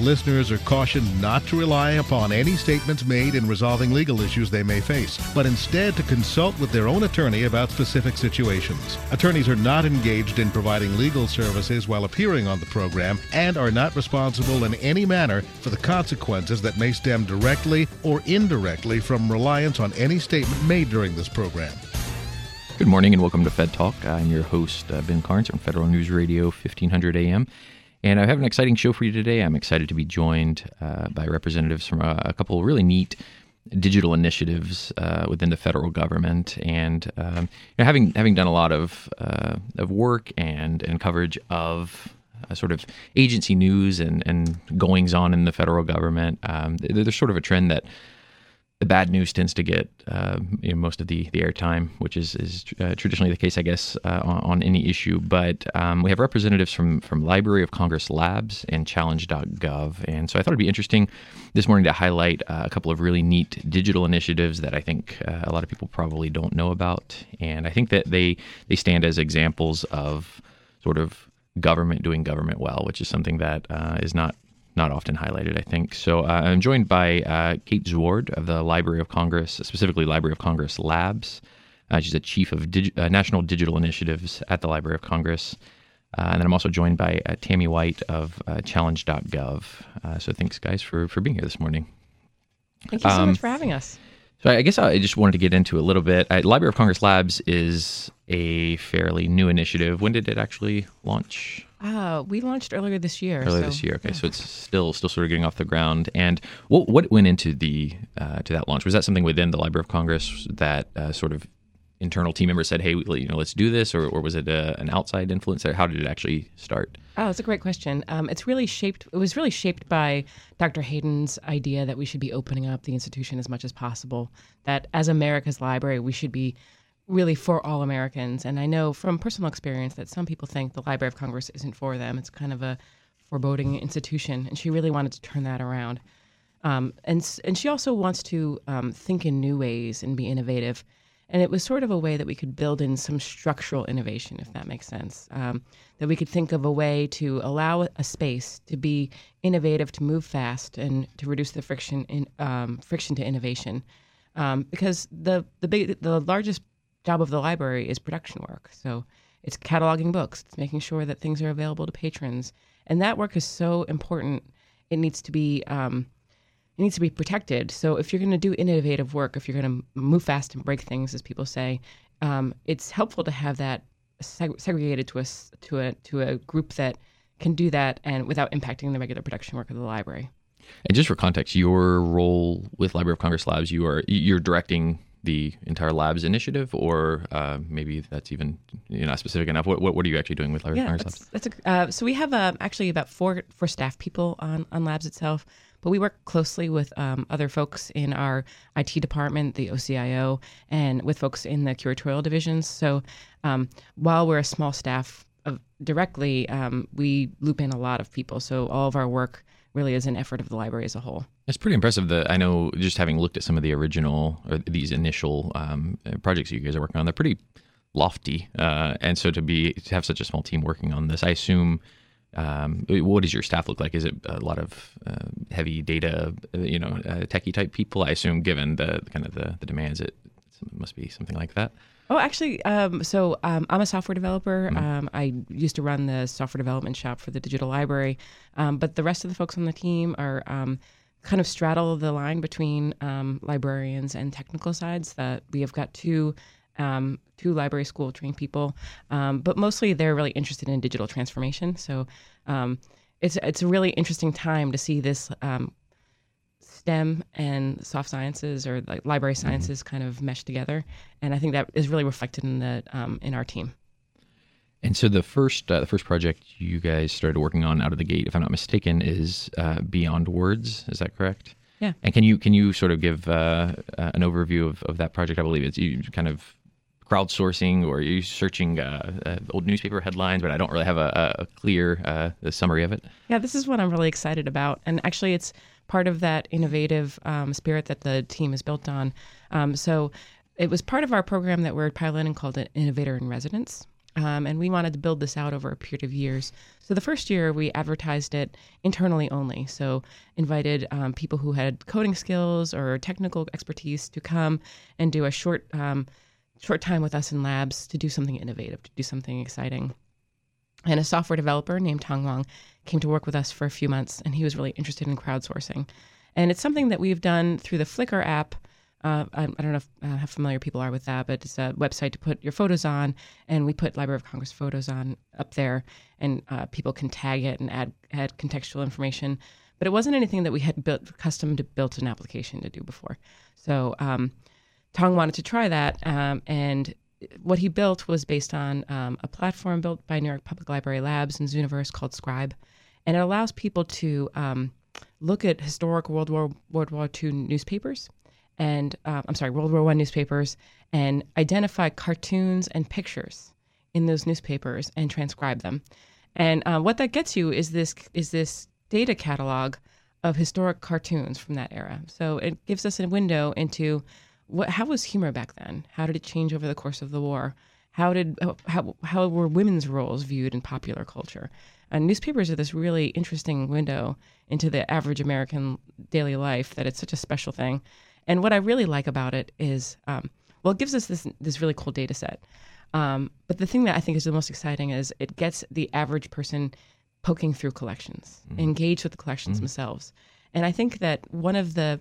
Listeners are cautioned not to rely upon any statements made in resolving legal issues they may face, but instead to consult with their own attorney about specific situations. Attorneys are not engaged in providing legal services while appearing on the program and are not responsible in any manner for the consequences that may stem directly or indirectly from reliance on any statement made during this program. Good morning and welcome to Fed Talk. I'm your host, uh, Ben Carnes from Federal News Radio 1500 AM. And I have an exciting show for you today. I'm excited to be joined uh, by representatives from a, a couple really neat digital initiatives uh, within the federal government, and um, you know, having having done a lot of uh, of work and and coverage of uh, sort of agency news and and goings on in the federal government, um, there's sort of a trend that the bad news tends to get uh, you know, most of the, the airtime, which is, is uh, traditionally the case, I guess, uh, on, on, any issue. But um, we have representatives from, from Library of Congress Labs and Challenge.gov. And so I thought it'd be interesting this morning to highlight uh, a couple of really neat digital initiatives that I think uh, a lot of people probably don't know about. And I think that they, they stand as examples of sort of government doing government well, which is something that uh, is not not often highlighted, I think. So uh, I'm joined by uh, Kate Zwaard of the Library of Congress, specifically Library of Congress Labs. Uh, she's a chief of uh, national digital initiatives at the Library of Congress. Uh, and then I'm also joined by uh, Tammy White of Challenge.gov. so thanks, guys, for, for being here this morning. Thank you so um, much for having us. So I guess I just wanted to get into a little bit. Library of Congress Labs is a fairly new initiative. When did it actually launch? Uh, we launched earlier this year. Earlier so, this year, okay. Yeah. So it's still still sort of getting off the ground. And what what went into the uh, to that launch? Was that something within the Library of Congress that uh, sort of internal team members said, "Hey, you know, let's do this," or, or was it a, uh, an outside influence? Or how did it actually start? Oh, it's a great question. Um, it's really shaped. It was really shaped by Dr. Hayden's idea that we should be opening up the institution as much as possible. That as America's library, we should be really for all Americans. And I know from personal experience that some people think the Library of Congress isn't for them. It's kind of a foreboding institution, and she really wanted to turn that around. Um, and and she also wants to um, think in new ways and be innovative. And it was sort of a way that we could build in some structural innovation, if that makes sense. Um, that we could think of a way to allow a space to be innovative, to move fast, and to reduce the friction in um, friction to innovation. Um, because the the big the largest job of the library is production work. So it's cataloging books, it's making sure that things are available to patrons, and that work is so important. It needs to be um, it needs to be protected. So if you're going to do innovative work, if you're going to move fast and break things, as people say, um, it's helpful to have that seg- segregated to a to a to a group that can do that and without impacting the regular production work of the library. And just for context, your role with Library of Congress Labs, you are you're directing the entire labs initiative, or uh, maybe that's even you know specific enough. What, what, what are you actually doing with Library yeah, Labs? That's a, uh, so we have uh, actually about four four staff people on on labs itself, but we work closely with um, other folks in our IT department, the OCIO, and with folks in the curatorial divisions. So um, while we're a small staff of, directly, um, we loop in a lot of people. So all of our work really is an effort of the library as a whole. It's pretty impressive that I know just having looked at some of the original or these initial um, projects you guys are working on, they're pretty lofty. Uh, and so to be to have such a small team working on this, I assume. Um, what does your staff look like? Is it a lot of uh, heavy data, uh, you know, uh, techie type people? I assume, given the kind of the, the demands, it, it must be something like that. Oh, actually, um, so um, I'm a software developer. Mm-hmm. Um, I used to run the software development shop for the digital library, um, but the rest of the folks on the team are um, kind of straddle the line between um, librarians and technical sides. That we have got two two library school trained people, but mostly they're really interested in digital transformation. So it's it's a really interesting time to see this STEM and soft sciences or like library sciences kind of mesh together, and I think that is really reflected in the um, in our team. And so the first uh, the first project you guys started working on out of the gate, if I'm not mistaken, is uh, Beyond Words. Is that correct? Yeah. And can you can you sort of give uh, uh an overview of, of that project? I believe it's you kind of crowdsourcing or you searching uh, uh, old newspaper headlines, but I don't really have a, a clear uh, summary of it? Yeah, this is what I'm really excited about. And actually, it's part of that innovative um, spirit that the team is built on. Um, so it was part of our program that we're piloting called an Innovator in Residence. Um, and we wanted to build this out over a period of years. So the first year we advertised it internally only. So invited um, people who had coding skills or technical expertise to come and do a short um, short time with us in labs to do something innovative, to do something exciting. And a software developer named Tong Wang came to work with us for a few months, and he was really interested in crowdsourcing. And it's something that we've done through the Flickr app uh, I, I, don't know if, uh, how familiar people are with that, but it's a website to put your photos on, and we put Library of Congress photos on up there, and uh, people can tag it and add add contextual information. But it wasn't anything that we had built custom to built an application to do before. So um, Tong wanted to try that, um, and what he built was based on um, a platform built by New York Public Library Labs and Zooniverse called Scribe, and it allows people to um, look at historic World War World War II newspapers and uh, I'm sorry, World War One newspapers, and identify cartoons and pictures in those newspapers and transcribe them. And uh, what that gets you is this is this data catalog of historic cartoons from that era. So it gives us a window into what how was humor back then? How did it change over the course of the war? How did how how were women's roles viewed in popular culture? And newspapers are this really interesting window into the average American daily life that it's such a special thing. And what I really like about it is, um, well, it gives us this this really cool data set. Um, but the thing that I think is the most exciting is it gets the average person poking through collections, mm-hmm. engaged with the collections mm-hmm. themselves. And I think that one of the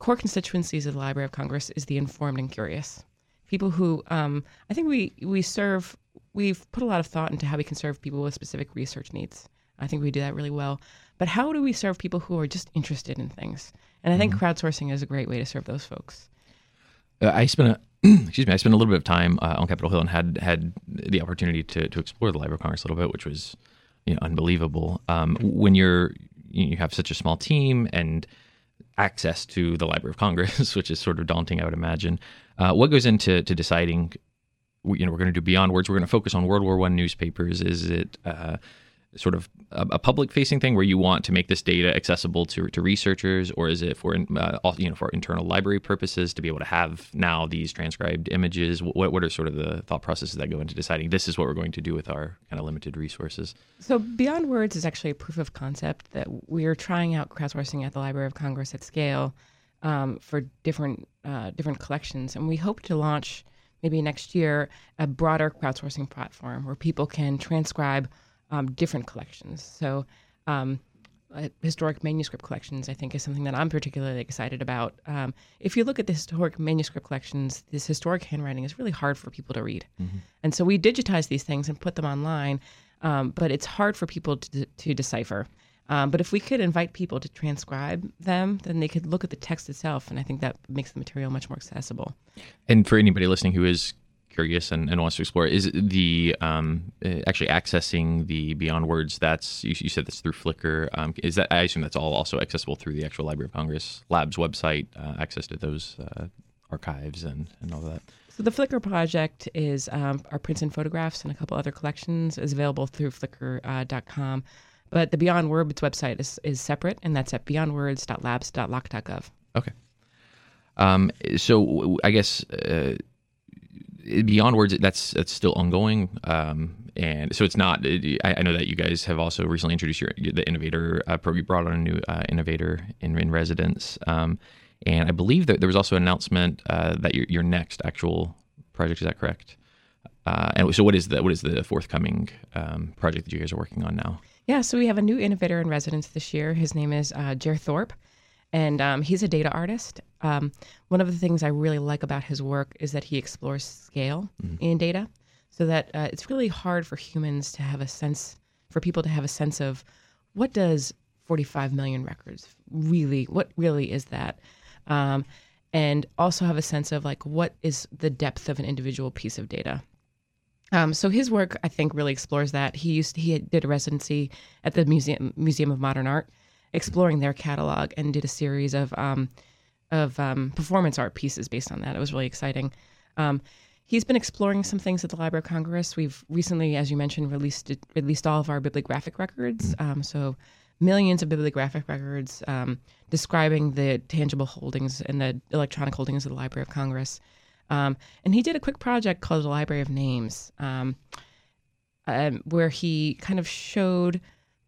core constituencies of the Library of Congress is the informed and curious. People who um, I think we we serve. We've put a lot of thought into how we can serve people with specific research needs. I think we do that really well. But how do we serve people who are just interested in things? And I think mm-hmm. crowdsourcing is a great way to serve those folks. Uh, I spent a excuse me, I spent a little bit of time uh, on Capitol Hill and had had the opportunity to to explore the Library of Congress a little bit, which was you know unbelievable. Um, when you're you have such a small team and access to the Library of Congress, which is sort of daunting, I would imagine. Uh, what goes into to deciding? You know, we're going to do beyond words. We're going to focus on World War One newspapers. Is it uh, sort of a, a public facing thing where you want to make this data accessible to, to researchers? Or is it for uh, you know for internal library purposes to be able to have now these transcribed images? What, what are sort of the thought processes that go into deciding this is what we're going to do with our kind of limited resources? So beyond words is actually a proof of concept that we're trying out crowdsourcing at the library of congress at scale um, for different uh, different collections. And we hope to launch maybe next year a broader crowdsourcing platform where people can transcribe um, different collections. So, um, uh, historic manuscript collections, I think, is something that I'm particularly excited about. Um, if you look at the historic manuscript collections, this historic handwriting is really hard for people to read. Mm-hmm. And so we digitize these things and put them online, um, but it's hard for people to, to decipher. Um, but if we could invite people to transcribe them, then they could look at the text itself, and I think that makes the material much more accessible. And for anybody listening who is curious and, and wants to explore. Is the um, uh, actually accessing the beyond words that's you, you said that's through flickr um, is that i assume that's all also accessible through the actual library of congress labs website uh, access to those uh, archives and, and all that? So the flickr project is um, our prints and photographs and a couple other collections is available through flickr.com uh, but the beyond words website is, is separate and that's at beyondwords.labs.loc.gov okay. Um, so i guess uh, beyond words that's that's still ongoing. Um, and so it's not I, I, know that you guys have also recently introduced your the innovator uh, program you brought on a new uh, innovator in, in residence. Um, and i believe that there was also an announcement uh, that your, your next actual project is that correct? Uh, and so what is the what is the forthcoming um, project that you guys are working on now? Yeah so we have a new innovator in residence this year. His name is uh, jer thorp and um, he's a data artist. Um, one of the things I really like about his work is that he explores scale mm-hmm. in data, so that uh, it's really hard for humans to have a sense, for people to have a sense of what does 45 million records really, what really is that, um, and also have a sense of like what is the depth of an individual piece of data. Um, so his work, I think, really explores that. He used he did a residency at the museum Museum of Modern Art, exploring their catalog and did a series of um, of um, performance art pieces based on that. It was really exciting. Um, he's been exploring some things at the Library of Congress. We've recently, as you mentioned, released released all of our bibliographic records. Mm-hmm. Um, so millions of bibliographic records um, describing the tangible holdings and the electronic holdings of the Library of Congress. Um, and he did a quick project called the Library of Names, um, um, where he kind of showed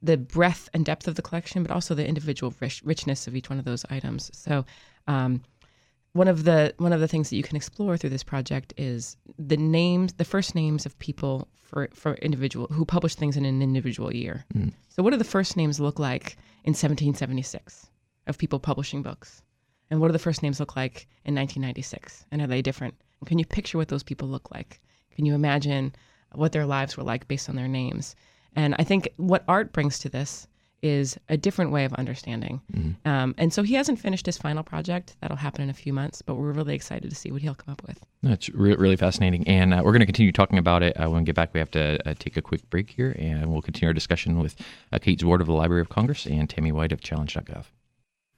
the breadth and depth of the collection, but also the individual rich, richness of each one of those items. So, um, one of the one of the things that you can explore through this project is the names, the first names of people for for individual who published things in an individual year. Mm. So, what do the first names look like in 1776 of people publishing books? And what do the first names look like in 1996? And are they different? And can you picture what those people look like? Can you imagine what their lives were like based on their names? And I think what art brings to this is a different way of understanding. Mm-hmm. Um, and so he hasn't finished his final project. That'll happen in a few months, but we're really excited to see what he'll come up with. That's re- really fascinating. And uh, we're going to continue talking about it. Uh, when we get back, we have to uh, take a quick break here, and we'll continue our discussion with uh, Kate Zwaard of the Library of Congress and Tammy White of Challenge.gov.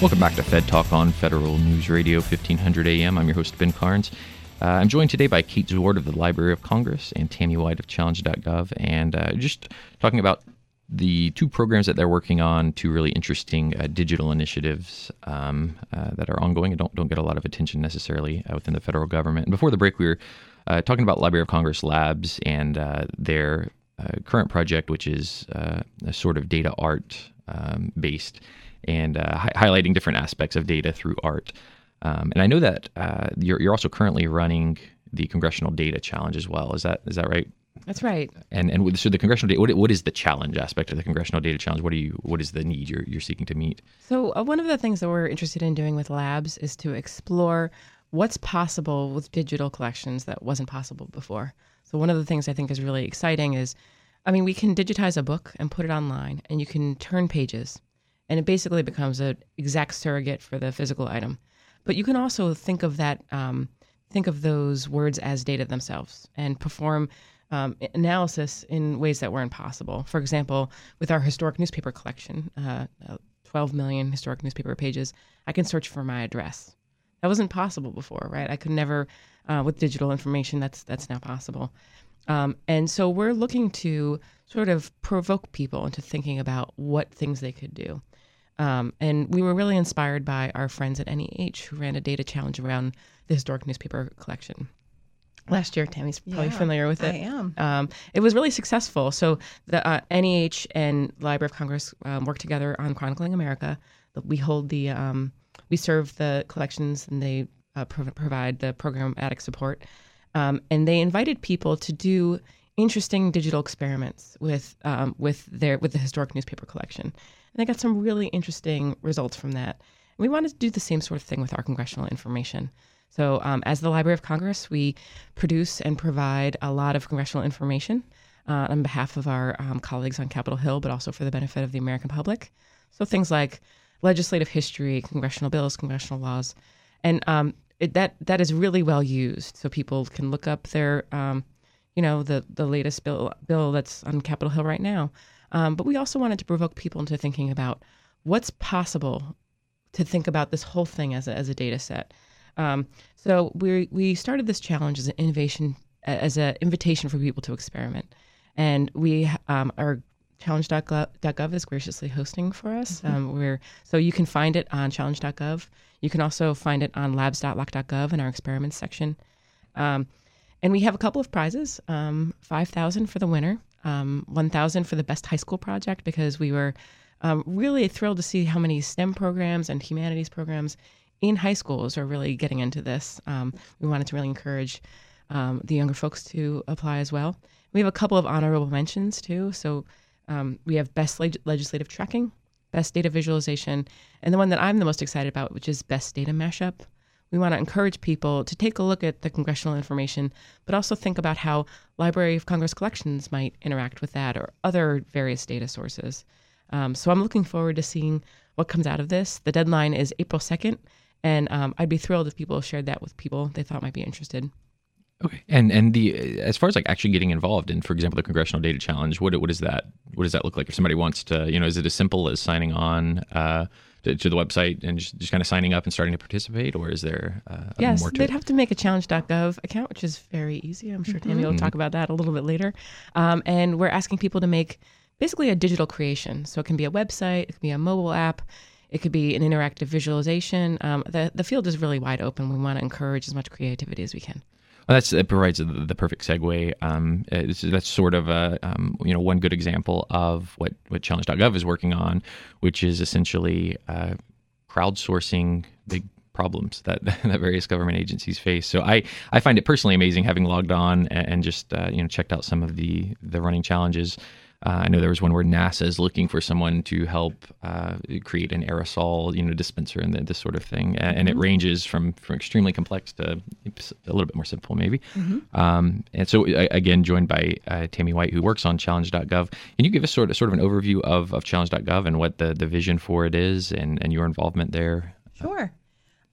Welcome back to Fed Talk on Federal News Radio 1500 AM. I'm your host, Ben Carnes. Uh, I'm joined today by Kate Zwaard of the Library of Congress and Tammy White of Challenge.gov, and uh, just talking about the two programs that they're working on, two really interesting uh, digital initiatives um, uh, that are ongoing and don't, don't get a lot of attention necessarily uh, within the federal government. And before the break, we were uh, talking about Library of Congress Labs and their current project, which is a sort of data art um, based and uh, hi- highlighting different aspects of data through art. Um, and I know that uh, you're, you're also currently running the Congressional Data Challenge as well. Is that is that right? That's right. And and so the congressional data, what, what is the challenge aspect of the congressional data challenge? What are you what is the need you're you're seeking to meet? So uh, one of the things that we're interested in doing with labs is to explore what's possible with digital collections that wasn't possible before. So one of the things I think is really exciting is, I mean, we can digitize a book and put it online, and you can turn pages and it basically becomes an exact surrogate for the physical item. But you can also think of that, um, think of those words as data themselves, and perform um, analysis in ways that were impossible. For example, with our historic newspaper collection, uh, uh 12 million historic newspaper pages, I can search for my address. That wasn't possible before, right? I could never, uh, with digital information, that's that's now possible. Um, and so we're looking to sort of provoke people into thinking about what things they could do. Um, and we were really inspired by our friends at NEH who ran a data challenge around the historic newspaper collection. Last year, Tammy's probably yeah, familiar with it. I am. Um, it was really successful. So the uh, NEH and Library of Congress um, worked together on chronicling America. We hold the, um, we serve the collections, and they uh, pro- provide the programmatic support. Um, and they invited people to do interesting digital experiments with um, with their with the historic newspaper collection. And I got some really interesting results from that. We wanted to do the same sort of thing with our congressional information. So, um, as the Library of Congress, we produce and provide a lot of congressional information uh, on behalf of our um, colleagues on Capitol Hill, but also for the benefit of the American public. So, things like legislative history, congressional bills, congressional laws, and um, it, that that is really well used. So people can look up their, um, you know, the the latest bill bill that's on Capitol Hill right now, um, but we also wanted to provoke people into thinking about what's possible to think about this whole thing as a, as a data set. Um, so we we started this challenge as an innovation as an invitation for people to experiment, and we um, are challenge.gov is graciously hosting for us. Mm-hmm. Um, we're so you can find it on challenge.gov. You can also find it on labs.loc.gov in our experiments section. Um, and we have a couple of prizes: um, five thousand for the winner, um, 1,000 for the best high school project because we were um, really thrilled to see how many STEM programs and humanities programs in high schools are really getting into this. Um, we wanted to really encourage um, the younger folks to apply as well. We have a couple of honorable mentions too. So um, we have best leg- legislative tracking, best data visualization, and the one that I'm the most excited about, which is best data mashup. We want to encourage people to take a look at the congressional information, but also think about how Library of Congress collections might interact with that or other various data sources. Um, so I'm looking forward to seeing what comes out of this. The deadline is April 2nd, and um, I'd be thrilled if people shared that with people they thought might be interested. Okay, and and the as far as like actually getting involved in, for example, the Congressional Data Challenge, what what is that? What does that look like? If somebody wants to, you know, is it as simple as signing on uh, to, to, the website and just, just kind of signing up and starting to participate, or is there uh, yes, more to they'd it? have to make a challenge.gov account, which is very easy. I'm sure Tammy will talk about that a little bit later. Um, and we're asking people to make basically a digital creation. So it can be a website, it can be a mobile app, it could be an interactive visualization. Um, the the field is really wide open. We want to encourage as much creativity as we can. Well, that's that provides the, the perfect segue. Um, that's sort of a um, you know one good example of what what Challenge.gov is working on, which is essentially uh, crowdsourcing big problems that that various government agencies face. So I I find it personally amazing having logged on and, and just uh, you know checked out some of the the running challenges. Uh, I know there was one where NASA is looking for someone to help uh, create an aerosol, you know, dispenser and this sort of thing, and, and it ranges from from extremely complex to a little bit more simple, maybe. Um, and so, again, joined by uh, Tammy White, who works on Challenge.gov. Can you give us sort of sort of an overview of, of Challenge.gov and what the, the vision for it is, and, and your involvement there? Sure.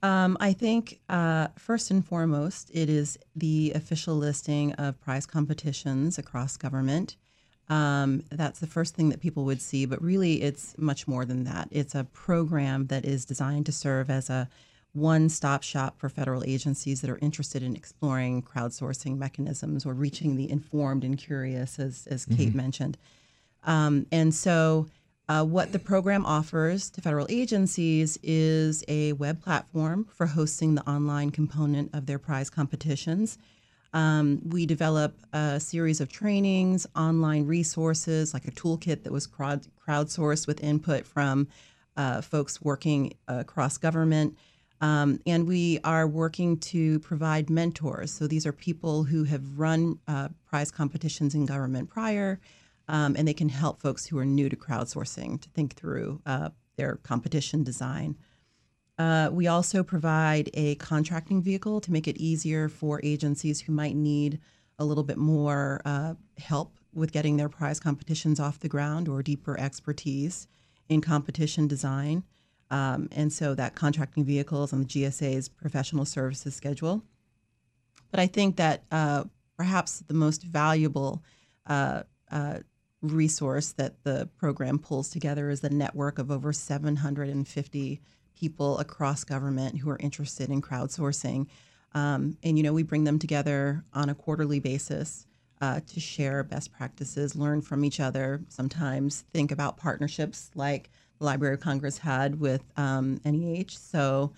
Um, I think uh, first and foremost, it is the official listing of prize competitions across government. Um, that's the first thing that people would see, but really it's much more than that. It's a program that is designed to serve as a one stop shop for federal agencies that are interested in exploring crowdsourcing mechanisms or reaching the informed and curious, as, as Kate mentioned. Um, and so, uh, what the program offers to federal agencies is a web platform for hosting the online component of their prize competitions. Um, we develop a series of trainings, online resources, like a toolkit that was crowd, crowdsourced with input from uh, folks working across government. Um, and we are working to provide mentors. So these are people who have run uh, prize competitions in government prior, um, and they can help folks who are new to crowdsourcing to think through uh, their competition design. Uh, we also provide a contracting vehicle to make it easier for agencies who might need a little bit more uh, help with getting their prize competitions off the ground or deeper expertise in competition design. Um, and so that contracting vehicle is on the GSA's professional services schedule. But I think that uh, perhaps the most valuable uh, uh, resource that the program pulls together is the network of over 750 people across government who are interested in crowdsourcing. Um, and, you know, we bring them together on a quarterly basis uh, to share best practices, learn from each other, sometimes think about partnerships like the Library of Congress had with um, NEH. So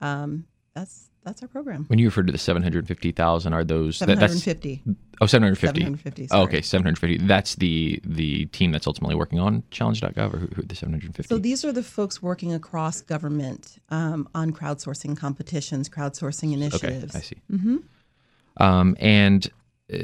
um, that's that's our program. When you refer to the 750,000, are those that- that's 750. oh 750. 750, Oh, okay, 750. That's the the team that's ultimately working on Challenge.gov, or who, who the 750? So these are the folks working across government um, on crowdsourcing competitions, crowdsourcing initiatives. okay. I see. Um, and uh,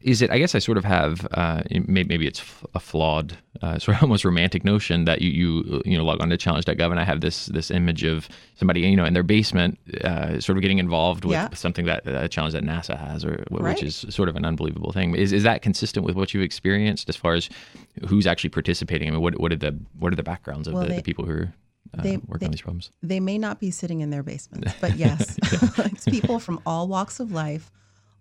is it? I guess I sort of have uh, may- maybe it's a flawed, uh, sort of almost romantic notion that you you you know log on to Challenge.gov and I have this this image of somebody you know in their basement, uh, sort of getting involved with Yeah. something that a challenge that NASA has, or which Right. is sort of an unbelievable thing. Is is that consistent with what you've experienced as far as who's actually participating? I mean, what what are the what are the backgrounds of Well, the, they- the people who are uh, they- working they- on these problems? They may not be sitting in their basements, but yes, it's people from all walks of life,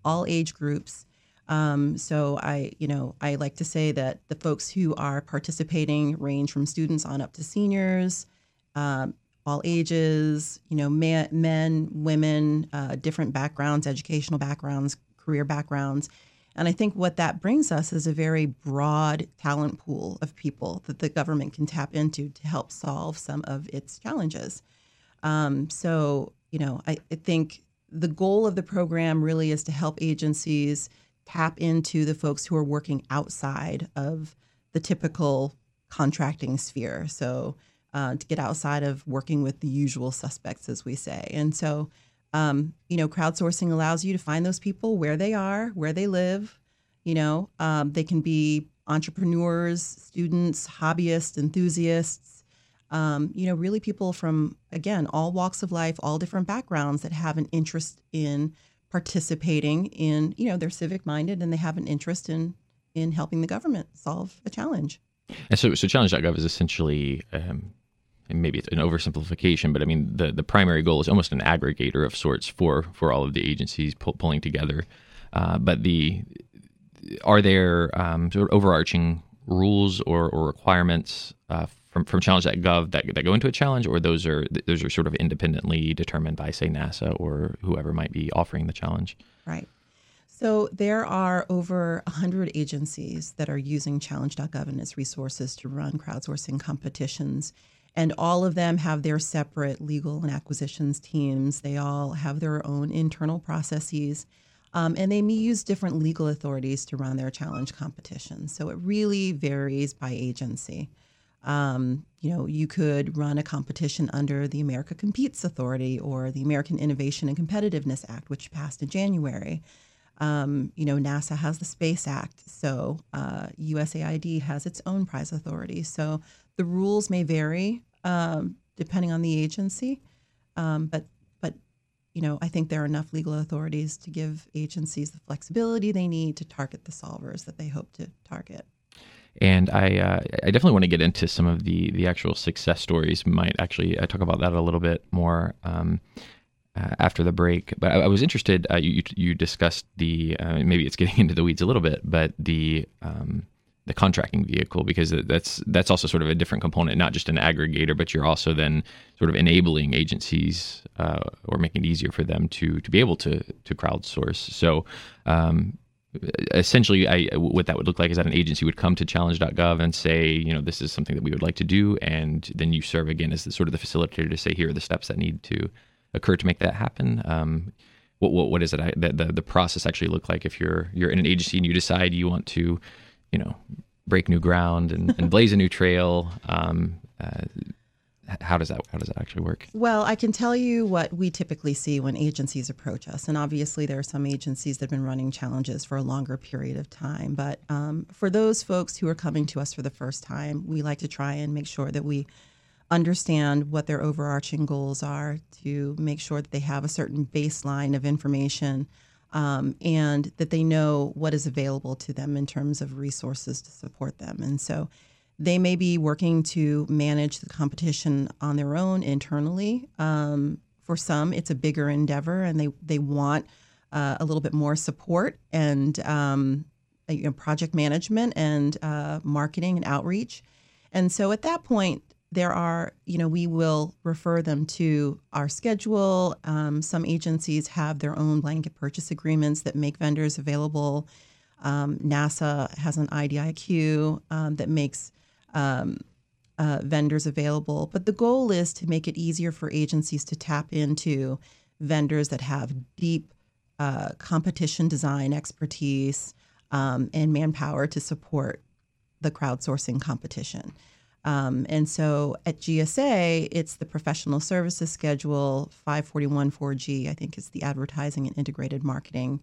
all age groups. Um, so I, you know, I like to say that the folks who are participating range from students on up to seniors, um, all ages, you know, man, men, women, uh, different backgrounds, educational backgrounds, career backgrounds. And I think what that brings us is a very broad talent pool of people that the government can tap into to help solve some of its challenges. Um, so, you know, I, I think the goal of the program really is to help agencies tap into the folks who are working outside of the typical contracting sphere. So, uh, to get outside of working with the usual suspects, as we say. And so, um, you know, crowdsourcing allows you to find those people where they are, where they live. You know, um, they can be entrepreneurs, students, hobbyists, enthusiasts. Um, you know, really people from again all walks of life, all different backgrounds that have an interest in participating in. You know, they're civic minded and they have an interest in in helping the government solve a challenge. And so, so challenge.gov is essentially, um, maybe it's an oversimplification, but I mean, the, the primary goal is almost an aggregator of sorts for, for all of the agencies pull, pulling together. Uh, but the are there um, sort of overarching rules or, or requirements uh, from, from challenge.gov that, that go into a challenge, or those are those are sort of independently determined by, say, NASA or whoever might be offering the challenge? Right. So there are over 100 agencies that are using challenge.gov and its resources to run crowdsourcing competitions. And all of them have their separate legal and acquisitions teams. They all have their own internal processes. Um, and they may use different legal authorities to run their challenge competitions. So it really varies by agency. Um, you know, you could run a competition under the America Competes Authority or the American Innovation and Competitiveness Act, which passed in January. Um, you know, NASA has the Space Act, so uh, USAID has its own prize authority. So the rules may vary um, depending on the agency, um, but but you know, I think there are enough legal authorities to give agencies the flexibility they need to target the solvers that they hope to target. And I, uh, I definitely want to get into some of the the actual success stories. Might actually I talk about that a little bit more. Um, uh, after the break. But I, I was interested. Uh, you you discussed the uh, maybe it's getting into the weeds a little bit, but the um, the contracting vehicle because that's that's also sort of a different component, not just an aggregator, but you're also then sort of enabling agencies uh, or making it easier for them to to be able to to crowdsource. So. Um, essentially I, what that would look like is that an agency would come to challenge.gov and say you know this is something that we would like to do and then you serve again as the, sort of the facilitator to say here are the steps that need to occur to make that happen? Um, what, what, what is it? the, the, the process actually look like if you're you're in an agency and you decide you want to, you know, break new ground and, and blaze a new trail? Um, uh, how does that how does that actually work? Well, I can tell you what we typically see when agencies approach us, and obviously there are some agencies that have been running challenges for a longer period of time. But um, for those folks who are coming to us for the first time, we like to try and make sure that we understand what their overarching goals are to make sure that they have a certain baseline of information um, and that they know what is available to them in terms of resources to support them. And so they may be working to manage the competition on their own internally. Um, for some, it's a bigger endeavor and they, they want uh, a little bit more support and um, you know, project management and uh, marketing and outreach. And so at that point, there are, you know, we will refer them to our schedule. Um, some agencies have their own blanket purchase agreements that make vendors available. Um, NASA has an IDIQ um, that makes um, uh, vendors available. But the goal is to make it easier for agencies to tap into vendors that have deep uh, competition design expertise um, and manpower to support the crowdsourcing competition. Um, and so at GSA, it's the professional services schedule 541 4G, I think is the advertising and integrated marketing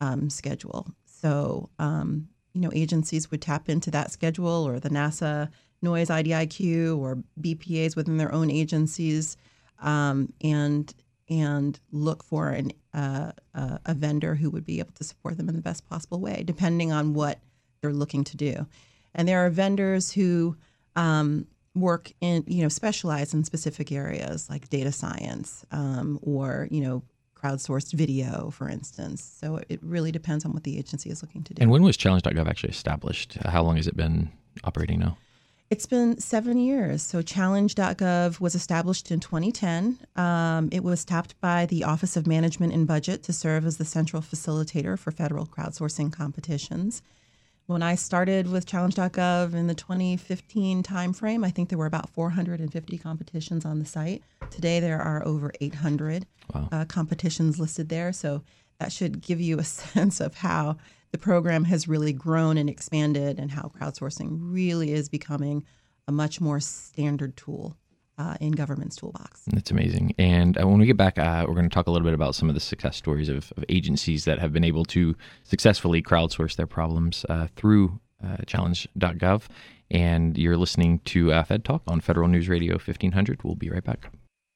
um, schedule. So, um, you know, agencies would tap into that schedule or the NASA NOIS IDIQ or BPAs within their own agencies um, and and look for an, uh, uh, a vendor who would be able to support them in the best possible way, depending on what they're looking to do. And there are vendors who um, work in, you know, specialize in specific areas like data science um, or, you know, crowdsourced video, for instance. So it really depends on what the agency is looking to do. And when was Challenge.gov actually established? How long has it been operating now? It's been seven years. So Challenge.gov was established in 2010. Um, it was tapped by the Office of Management and Budget to serve as the central facilitator for federal crowdsourcing competitions. When I started with Challenge.gov in the 2015 timeframe, I think there were about 450 competitions on the site. Today, there are over 800 wow. uh, competitions listed there. So that should give you a sense of how the program has really grown and expanded and how crowdsourcing really is becoming a much more standard tool uh, in government's toolbox. That's amazing. And uh, when we get back, uh, we're going to talk a little bit about some of the success stories of, of agencies that have been able to successfully crowdsource their problems uh, through uh, challenge.gov. And you're listening to Fed Talk on Federal News Radio 1500. We'll be right back.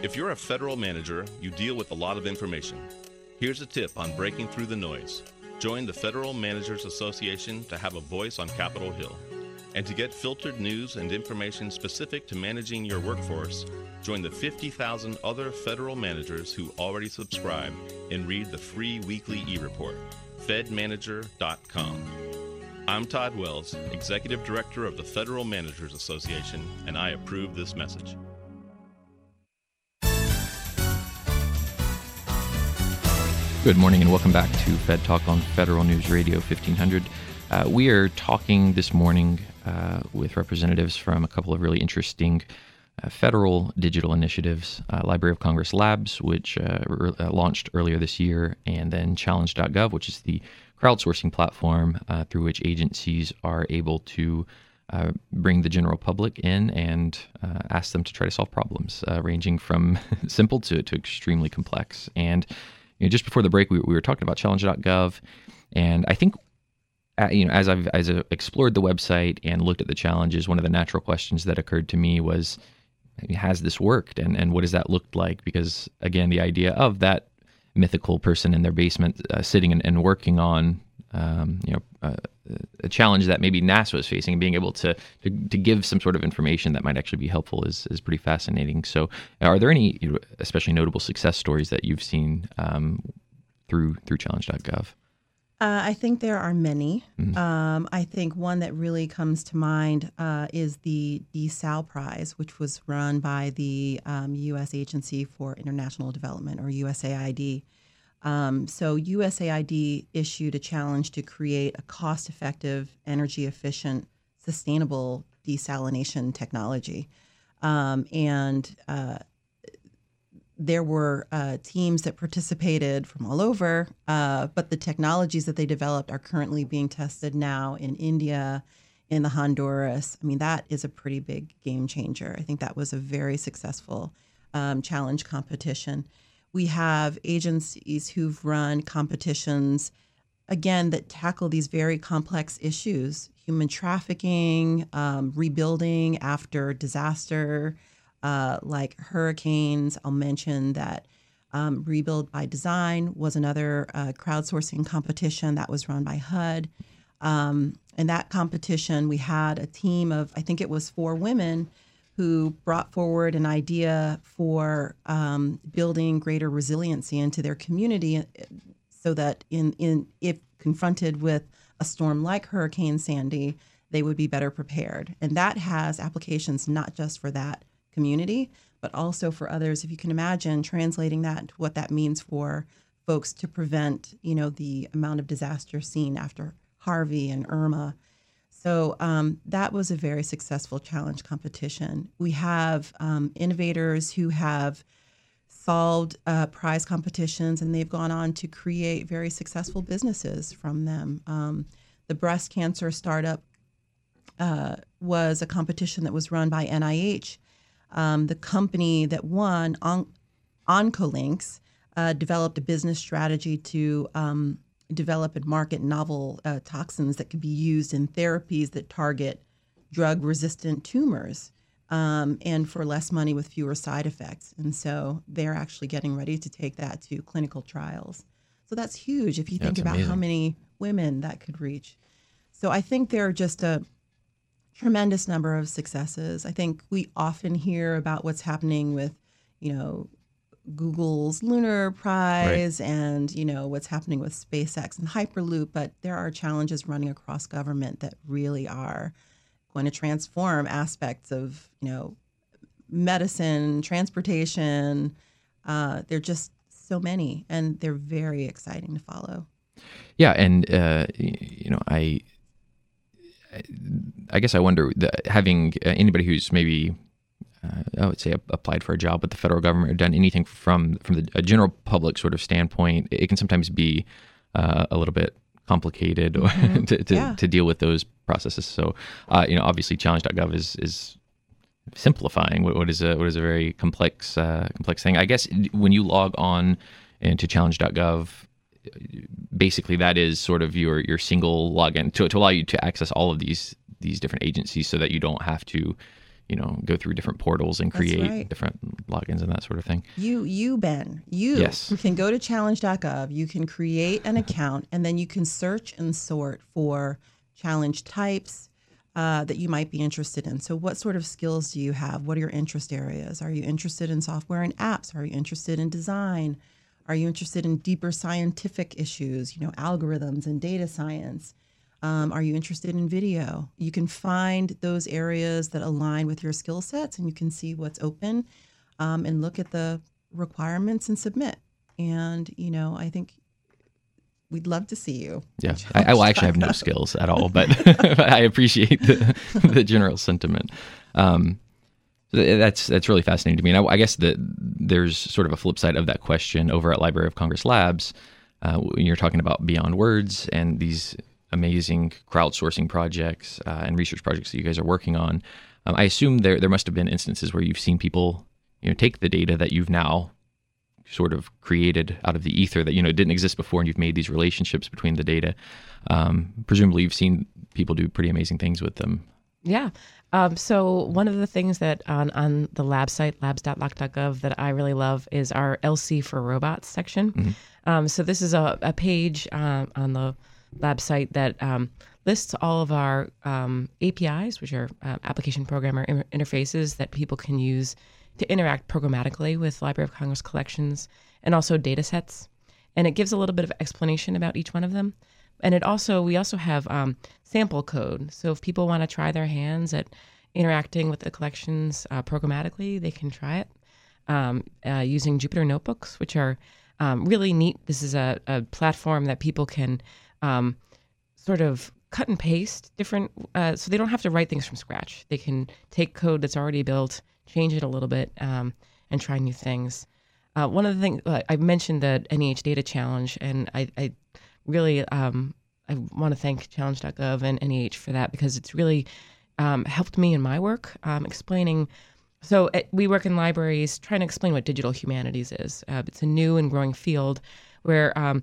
If you're a federal manager, you deal with a lot of information. Here's a tip on breaking through the noise. Join the Federal Managers Association to have a voice on Capitol Hill. And to get filtered news and information specific to managing your workforce, join the 50,000 other federal managers who already subscribe and read the free weekly e report, fedmanager.com. I'm Todd Wells, Executive Director of the Federal Managers Association, and I approve this message. Good morning and welcome back to Fed Talk on Federal News Radio 1500. Uh, we are talking this morning uh, with representatives from a couple of really interesting uh, federal digital initiatives uh, Library of Congress Labs, which uh, re- uh, launched earlier this year, and then Challenge.gov, which is the crowdsourcing platform through which agencies are able to bring the general public in and ask them to try to solve problems, ranging from simple to, to extremely complex. And you know, just before the break, we, we were talking about challenge.gov, and I think uh, you know as I've as I've explored the website and looked at the challenges, one of the natural questions that occurred to me was, has this worked, and and what does that looked like? Because again, the idea of that mythical person in their basement uh, sitting and, and, working on um, you know uh, a challenge that maybe NASA is facing and being able to, to, to give some sort of information that might actually be helpful is is pretty fascinating. So, are there any especially notable success stories that you've seen um, through through Challenge.gov? Uh, I think there are many. Mm-hmm. Um, I think one that really comes to mind uh, is the DeSal Prize, which was run by the um, U.S. Agency for International Development, or USAID. Um, so USAID issued a challenge to create a cost-effective, energy-efficient, sustainable desalination technology, um, and uh, there were uh, teams that participated from all over. Uh, but the technologies that they developed are currently being tested now in India, in the Honduras. I mean, that is a pretty big game changer. I think that was a very successful um, challenge competition. We have agencies who've run competitions, again, that tackle these very complex issues human trafficking, um, rebuilding after disaster, uh, like hurricanes. I'll mention that um, Rebuild by Design was another uh, crowdsourcing competition that was run by HUD. Um, in that competition, we had a team of, I think it was four women who brought forward an idea for um, building greater resiliency into their community uh, so that in, in if confronted with a storm like Hurricane Sandy, they would be better prepared. And that has applications not just for that community, but also for others. If you can imagine translating that to what that means for folks to prevent, you know, the amount of disaster seen after Harvey and Irma so um, that was a very successful challenge competition. We have um, innovators who have solved uh, prize competitions and they've gone on to create very successful businesses from them. Um, the breast cancer startup uh, was a competition that was run by NIH. Um, the company that won, On- OncoLinx, uh, developed a business strategy to um, develop and market novel uh, toxins that can be used in therapies that target drug resistant tumors um, and for less money with fewer side effects. And so they're actually getting ready to take that to clinical trials. So that's huge if you think about amazing. how many women that could reach. So I think there are just a tremendous number of successes. I think we often hear about what's happening with, you know, Google's Lunar Prize right. and you know what's happening with SpaceX and Hyperloop, but there are challenges running across government that really are going to transform aspects of you know medicine, transportation. Uh, they're just so many, and they're very exciting to follow. Yeah, and uh, you know, I I guess I wonder that having uh, anybody who's maybe I would say applied for a job with the federal government or done anything from from the a general public sort of standpoint, it can sometimes be uh, a little bit complicated mm-hmm. to, to, yeah. to, deal with those processes. So, uh, you know, obviously, challenge.gov is is simplifying what, what is a what is a very complex uh, complex thing. I guess when you log on into challenge.gov, basically that is sort of your your single login to to allow you to access all of these these different agencies, so that you don't have to you know go through different portals and create right. different logins and that sort of thing. You you ben you yes. can go to challenge.gov you can create an account and then you can search and sort for challenge types uh, that you might be interested in. So what sort of skills do you have? What are your interest areas? Are you interested in software and apps? Are you interested in design? Are you interested in deeper scientific issues you know algorithms and data science um, are you interested in video? You can find those areas that align with your skill sets and you can see what's open um, and look at the requirements and submit. And, you know, I think we'd love to see you. Yeah, I, I, will actually have no skills at all, but, but I appreciate the, the general sentiment. Um, that's that's really fascinating to me. And I, I, guess that there's sort of a flip side of that question over at Library of Congress Labs. Uh, when you're talking about beyond words and these amazing crowdsourcing projects uh, and research projects that you guys are working on. Um, I assume there there must have been instances where you've seen people, you know, take the data that you've now sort of created out of the ether that you know didn't exist before, and you've made these relationships between the data. Um, presumably, you've seen people do pretty amazing things with them. Yeah. Um, so one of the things that on, on the lab site labs.loc.gov that I really love is our LC for robots section. Mm-hmm. Um, so this is a, a page uh, on the lab site that um, lists all of our um, APIs, which are uh, application programmer in- interfaces that people can use to interact programmatically with Library of Congress collections and also data sets. And it gives a little bit of explanation about each one of them. And it also, we also have um, sample code. So if people want to try their hands at interacting with the collections uh, programmatically, they can try it um, uh, using Jupyter Notebooks, which are um, really neat. This is a, a platform that people can um, sort of cut and paste different, uh, so they don't have to write things from scratch. They can take code that's already built, change it a little bit, um, and try new things. Uh, one of the things uh, I mentioned the NEH Data Challenge, and I, I really um, I want to thank Challenge.gov and NEH for that because it's really um, helped me in my work um, explaining. So we work in libraries trying to explain what digital humanities is. Uh, it's a new and growing field where um,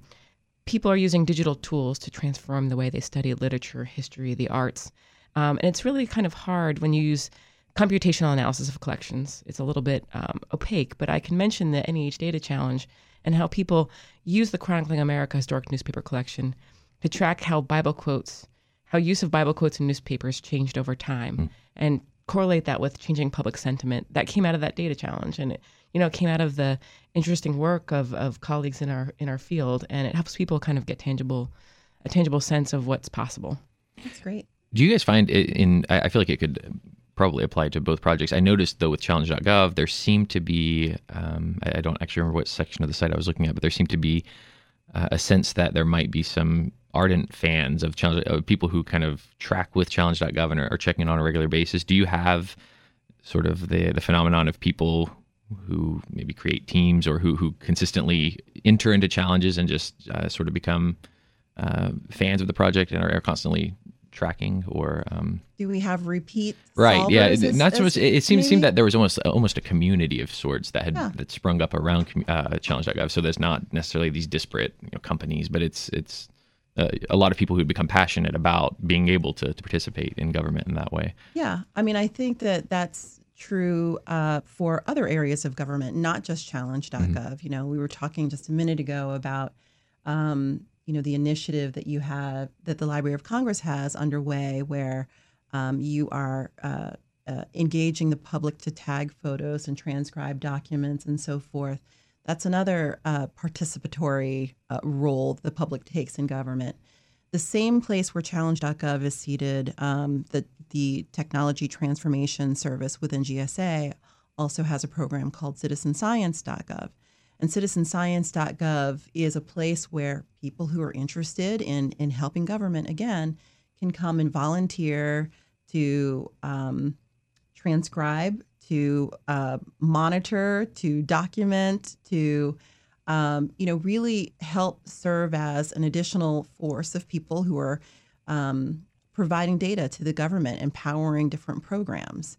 people are using digital tools to transform the way they study literature, history, the arts. Um, and it's really kind of hard when you use computational analysis of collections. It's a little bit um, opaque, but I can mention the NEH Data Challenge and how people use the Chronicling America historic newspaper collection to track how Bible quotes, how use of Bible quotes in newspapers changed over time, mm. and correlate that with changing public sentiment. That came out of that data challenge, and it, you know, came out of the interesting work of, of colleagues in our in our field, and it helps people kind of get tangible, a tangible sense of what's possible. That's great. Do you guys find it in? I feel like it could probably apply to both projects. I noticed though with Challenge.gov, there seemed to be. Um, I don't actually remember what section of the site I was looking at, but there seemed to be uh, a sense that there might be some ardent fans of Challenge, uh, people who kind of track with Challenge.gov and are, are checking on a regular basis. Do you have sort of the the phenomenon of people who maybe create teams or who who consistently enter into challenges and just uh, sort of become uh, fans of the project and are, constantly tracking or um, do we have repeat right yeah as, not so much it, it seemed, seemed that there was almost almost a community of sorts that had yeah. that sprung up around uh, challenge.gov so there's not necessarily these disparate you know, companies but it's it's uh, a lot of people who become passionate about being able to, to participate in government in that way. Yeah i mean i think that that's true uh, for other areas of government, not just challenge.gov. Mm-hmm. You know, we were talking just a minute ago about, um, you know, the initiative that you have, that the Library of Congress has underway, where um, you are uh, uh, engaging the public to tag photos and transcribe documents and so forth. That's another uh, participatory uh, role the public takes in government. The same place where challenge.gov is seated, um, the, the technology transformation service within GSA also has a program called citizenscience.gov. And citizenscience.gov is a place where people who are interested in, in helping government, again, can come and volunteer to um, transcribe, to uh, monitor, to document, to um, you know really help serve as an additional force of people who are um, providing data to the government, empowering different programs.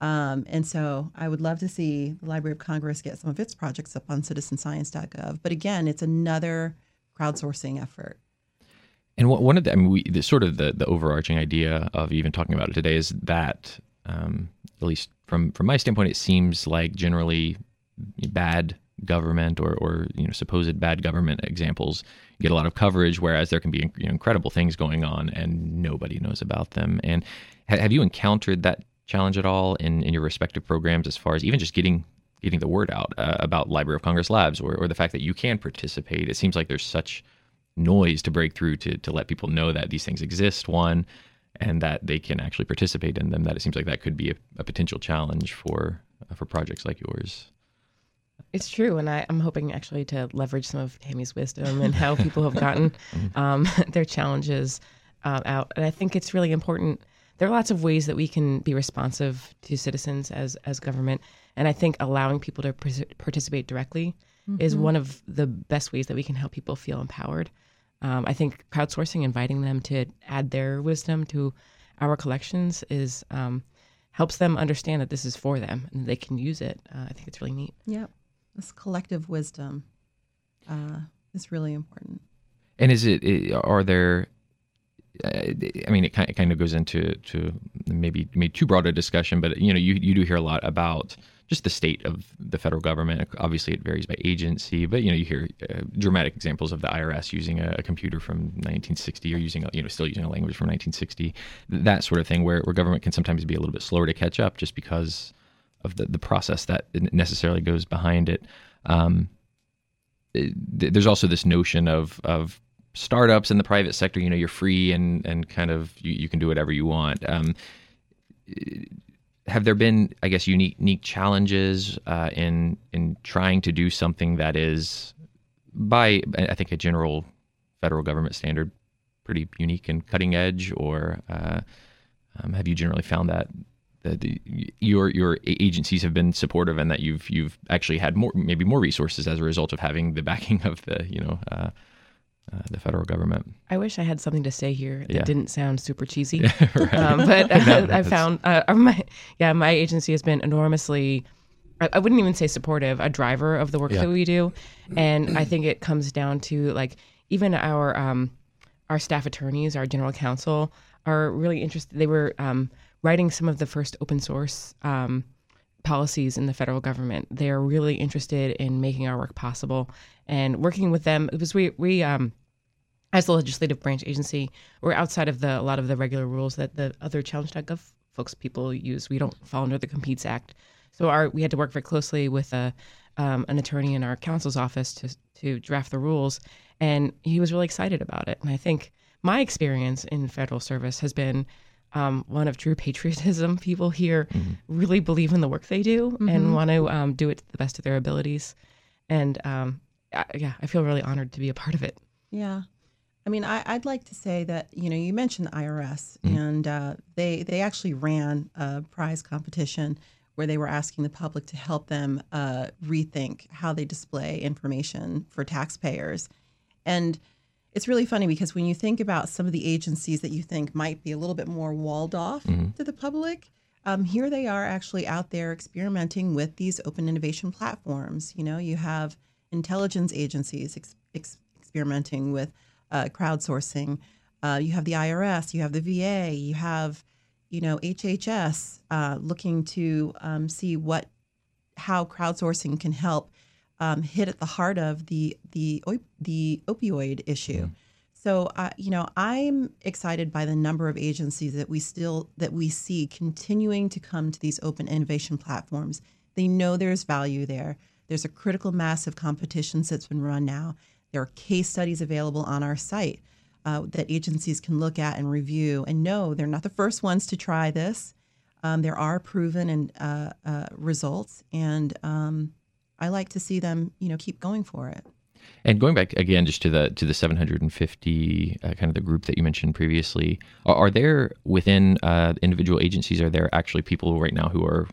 Um, and so I would love to see the Library of Congress get some of its projects up on citizenscience.gov. But again, it's another crowdsourcing effort. And one of the, I mean, we, the, sort of the, the overarching idea of even talking about it today is that, um, at least from from my standpoint, it seems like generally bad government or, or you know supposed bad government examples get a lot of coverage, whereas there can be you know, incredible things going on and nobody knows about them. And ha- have you encountered that challenge at all in, in your respective programs as far as even just getting getting the word out uh, about Library of Congress Labs or, or the fact that you can participate? It seems like there's such noise to break through to to let people know that these things exist. One, and that they can actually participate in them. That it seems like that could be a, a potential challenge for uh, for projects like yours. It's true, and I, am hoping actually to leverage some of Tammy's wisdom and how people have gotten um, their challenges uh, out. And I think it's really important. There are lots of ways that we can be responsive to citizens as as government, and I think allowing people to participate directly mm-hmm. is one of the best ways that we can help people feel empowered. Um, I think crowdsourcing, inviting them to add their wisdom to our collections, is um, helps them understand that this is for them and they can use it. Uh, I think it's really neat. Yeah, this collective wisdom uh, is really important. And is it? Are there? Uh, I mean, it kind of, kind of goes into to maybe maybe too broad a discussion, but you know, you you do hear a lot about just the state of the federal government. Obviously, it varies by agency, but you know you hear uh, dramatic examples of the IRS using a, a, computer from 1960 or using a, you know still using a language from 1960, that sort of thing, where, where government can sometimes be a little bit slower to catch up just because of the the process that necessarily goes behind it. Um, it there's also this notion of of startups in the private sector. You know, you're free and and kind of you, you can do whatever you want. Um, have there been, I guess, unique, unique challenges uh, in in trying to do something that is, by I think a general federal government standard, pretty unique and cutting edge, or uh, um, have you generally found that the, your your agencies have been supportive and that you've you've actually had more maybe more resources as a result of having the backing of the you know uh, uh, the federal government. I wish I had something to say here that yeah. didn't sound super cheesy, right. um, but uh, I found uh, my yeah my agency has been enormously. I, I, wouldn't even say supportive, a driver of the work yeah. that we do, and I think it comes down to like even our um, our staff attorneys, our general counsel are really interested. They were um, writing some of the first open source um, policies in the federal government. They are really interested in making our work possible and working with them. because we we um, as the legislative branch agency, we're outside of the a lot of the regular rules that the other challenge.gov folks people use. We don't fall under the Competes Act, so our we had to work very closely with a um, an attorney in our counsel's office to to draft the rules, and he was really excited about it. And I think my experience in federal service has been um, one of true patriotism. People here mm-hmm. really believe in the work they do mm-hmm. and want to um, do it to the best of their abilities. And um, I, yeah, I feel really honored to be a part of it. Yeah. I mean, I, would like to say that you know you mentioned the IRS, mm-hmm. and uh, they they actually ran a prize competition where they were asking the public to help them uh, rethink how they display information for taxpayers, and it's really funny because when you think about some of the agencies that you think might be a little bit more walled off mm-hmm. to the public, um, here they are actually out there experimenting with these open innovation platforms. You know, you have intelligence agencies ex- ex- experimenting with uh, crowdsourcing. Uh, you have the IRS, you have the VA, you have, you know, HHS uh, looking to um, see what how crowdsourcing can help um, hit at the heart of the the the opioid issue. Mm. So, uh, you know, I'm excited by the number of agencies that we still that we see continuing to come to these open innovation platforms. They know there's value there. There's a critical mass of competitions that's been run now. There are case studies available on our site uh, that agencies can look at and review and know they're not the first ones to try this. Um, there are proven and uh, uh results, and um, I like to see them, you know, keep going for it. And going back again, just to the to the 750 uh, kind of the group that you mentioned previously, are, are there within uh, individual agencies? Are there actually people right now who are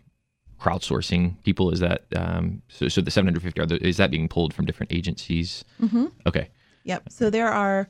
crowdsourcing people? Is that um, so? So the 750 are there, is that being pulled from different agencies? Mm-hmm. Okay. Yep. So there are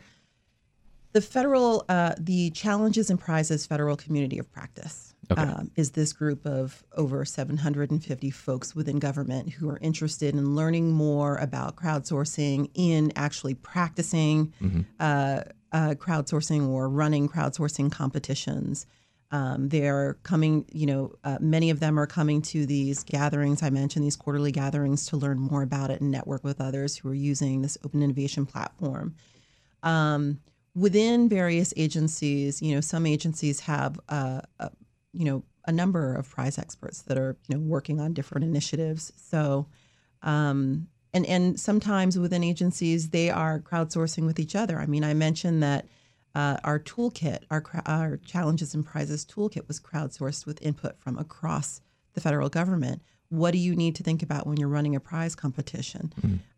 the federal, uh, the challenges and prizes federal community of practice. Okay. Um, is this group of over 750 folks within government who are interested in learning more about crowdsourcing, in actually practicing uh, uh, crowdsourcing or running crowdsourcing competitions. Um, they're coming, you know, uh, many of them are coming to these gatherings. I mentioned these quarterly gatherings to learn more about it and network with others who are using this open innovation platform. Um, within various agencies, you know, some agencies have, uh, a, you know, a number of prize experts that are, you know, working on different initiatives. So, um, and and sometimes within agencies, they are crowdsourcing with each other. I mean, I mentioned that uh, our toolkit, our our challenges and prizes toolkit, was crowdsourced with input from across the federal government. What do you need to think about when you're running a prize competition?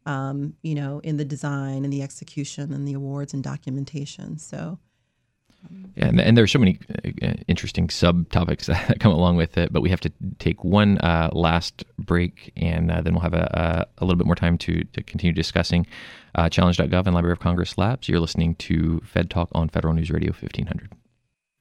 Um, you know, in the design and the execution and the awards and documentation. So, Yeah, and, and there are so many uh, interesting subtopics that come along with it, but we have to take one uh, last break, and uh, then we'll have a, a, a little bit more time to, to continue discussing uh, Challenge.gov and Library of Congress Labs. You're listening to Fed Talk on Federal News Radio 1500.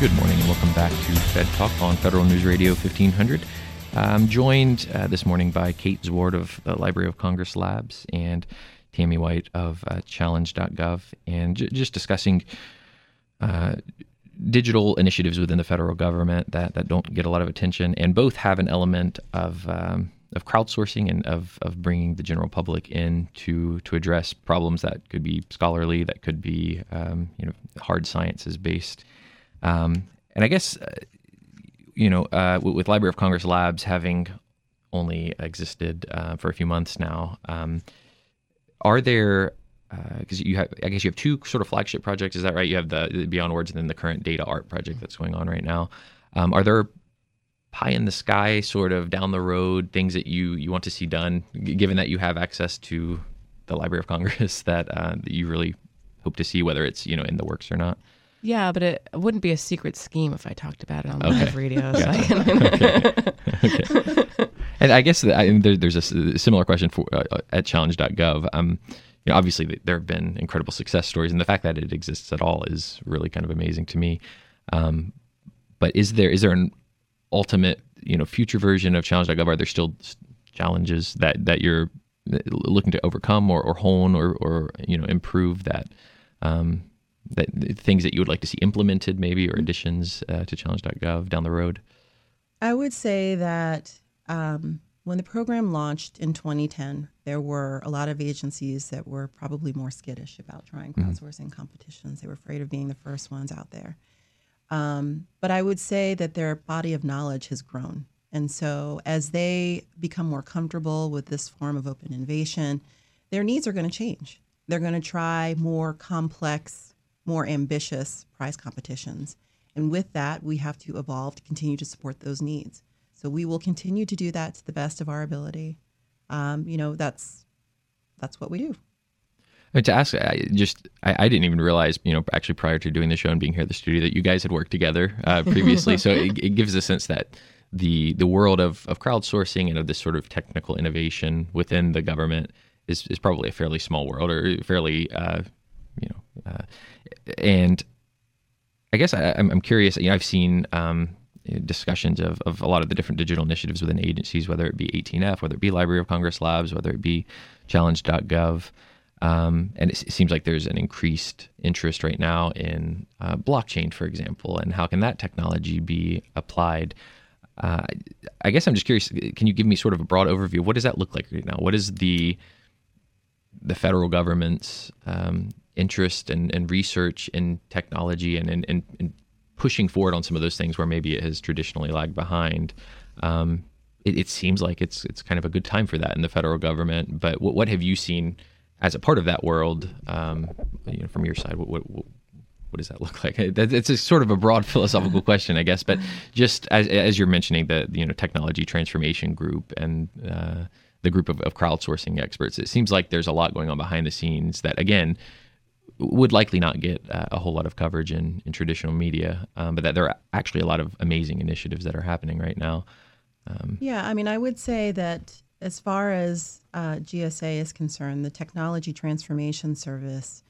Good morning and welcome back to Fed Talk on Federal News Radio 1500. I'm joined uh, this morning by Kate Zwaard of the Library of Congress Labs and Tammy White of uh, Challenge.gov, and j- just discussing uh, digital initiatives within the federal government that, that don't get a lot of attention, and both have an element of um, of crowdsourcing and of, of bringing the general public in to to address problems that could be scholarly, that could be um, you know hard sciences based. Um, and I guess, uh, you know, uh, with, Library of Congress Labs having only existed uh, for a few months now, um, are there, because you have, I guess you have two sort of flagship projects, is that right? You have the, the Beyond Words and then the current data art project that's going on right now. Um, are there pie in the sky sort of down the road things that you, you want to see done, given that you have access to the Library of Congress that, uh, that you really hope to see, whether it's, you know, in the works or not? Yeah, but it wouldn't be a secret scheme if I talked about it on Okay. live radio. So I can- okay. And I guess that I, there, there's a similar question for uh, at challenge.gov. Um, you know, obviously there have been incredible success stories, and the fact that it exists at all is really kind of amazing to me. Um, but is there is there an ultimate you know future version of challenge.gov? Are there still challenges that that you're uh, looking to overcome or, or hone or or you know improve that? Um, that things that you would like to see implemented, maybe, or additions uh, to challenge.gov down the road. I would say that um, when the program launched in 2010, there were a lot of agencies that were probably more skittish about trying crowdsourcing competitions. They were afraid of being the first ones out there. Um, but I would say that their body of knowledge has grown. And so as they become more comfortable with this form of open innovation, their needs are going to change. They're going to try more complex, more ambitious prize competitions. And with that, we have to evolve to continue to support those needs. So we will continue to do that to the best of our ability. Um, you know, that's that's what we do. I mean, to ask, I just I, I didn't even realize, you know, actually prior to doing the show and being here at the studio, that you guys had worked together uh, previously. so it, it gives a sense that the the world of, of crowdsourcing and of this sort of technical innovation within the government is, is probably a fairly small world or fairly, uh, you know, uh, and I guess I, I'm, I'm curious. You know, I've seen um, discussions of, of a lot of the different digital initiatives within agencies, whether it be 18F, whether it be Library of Congress Labs, whether it be Challenge.gov. Um, and it, s- seems like there's an increased interest right now in uh, blockchain, for example, and how can that technology be applied? Uh, I guess I'm just curious. Can you give me sort of a broad overview? What does that look like right now? What is the the federal government's um, interest and, and research in technology and, and, and, pushing forward on some of those things where maybe it has traditionally lagged behind? Um, it, it, seems like it's it's kind of a good time for that in the federal government. But what, what have you seen as a part of that world um, you know, from your side? What, what, what does that look like? It's a sort of a broad philosophical question, I guess. But just as, as you're mentioning the you know technology transformation group and uh, the group of, of crowdsourcing experts, it seems like there's a lot going on behind the scenes that again would likely not get uh, a whole lot of coverage in, in traditional media, um, but that there are actually a lot of amazing initiatives that are happening right now. Um, yeah, I mean, I would say that as far as uh, GSA is concerned, the Technology Transformation Service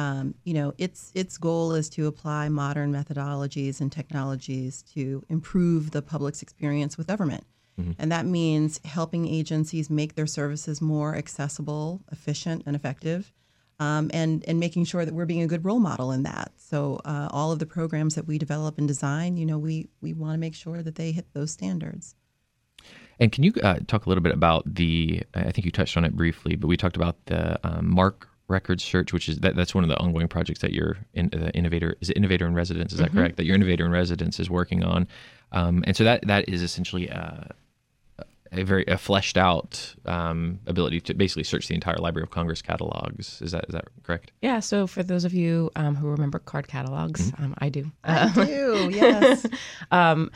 um, you know, its its goal is to apply modern methodologies and technologies to improve the public's experience with government. Mm-hmm. And that means helping agencies make their services more accessible, efficient, and effective, um, and and making sure that we're being a good role model in that. So uh, all of the programs that we develop and design, you know, we we want to make sure that they hit those standards. And can you uh, talk a little bit about the? I think you touched on it briefly, but we talked about the um, MARC records search, which is that, that's one of the ongoing projects that your in, uh, innovator is innovator in residence is that mm-hmm. correct that your innovator in residence is working on, um, and so that that is essentially a, a very a fleshed out um, ability to basically search the entire Library of Congress catalogs. Is that is that correct? Yeah. So for those of you um, who remember card catalogs, mm-hmm. Um, I do. I do. Yes. Um,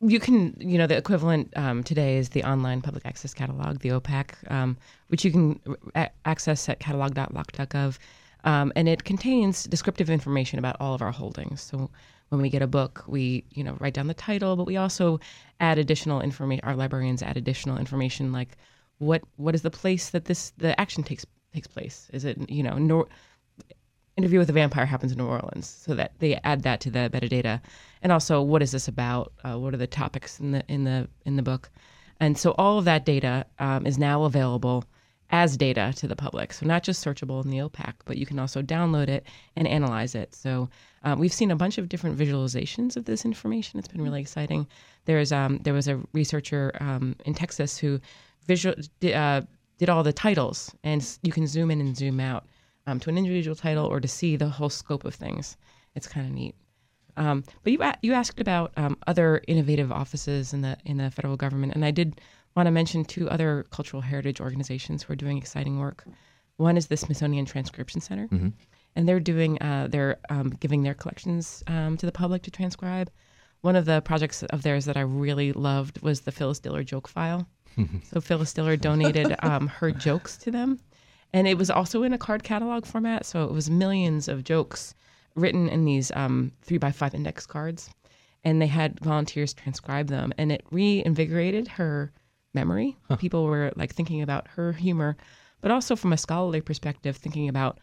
you can, you know, the equivalent um, today is the online public access catalog, the OPAC, um, which you can a- access at catalog.loc.gov. Um, and it contains descriptive information about all of our holdings. So when we get a book, we, you know, write down the title, but we also add additional information. Our librarians add additional information like what what is the place that this the action takes takes place? Is it, you know, nor- interview with a vampire happens in New Orleans, so that they add that to the metadata, and also what is this about? Uh, what are the topics in the in the in the book? And so all of that data um, is now available as data to the public. So not just searchable in the OPAC, but you can also download it and analyze it. So um, we've seen a bunch of different visualizations of this information. It's been really exciting. There's um, there was a researcher um, in Texas who visual uh, did all the titles, and you can zoom in and zoom out um, to an individual title or to see the whole scope of things. It's kind of neat. Um, but you you asked about um, other innovative offices in the in the federal government, and I did want to mention two other cultural heritage organizations who are doing exciting work. One is the Smithsonian Transcription Center, mm-hmm. and they're doing uh, they're um, giving their collections um, to the public to transcribe. One of the projects of theirs that I really loved was the Phyllis Diller joke file. so Phyllis Diller donated um, her jokes to them, and it was also in a card catalog format. So it was millions of jokes written in these um, three by five index cards, and they had volunteers transcribe them, and it reinvigorated her memory. Huh. People were like thinking about her humor, but also from a scholarly perspective, thinking about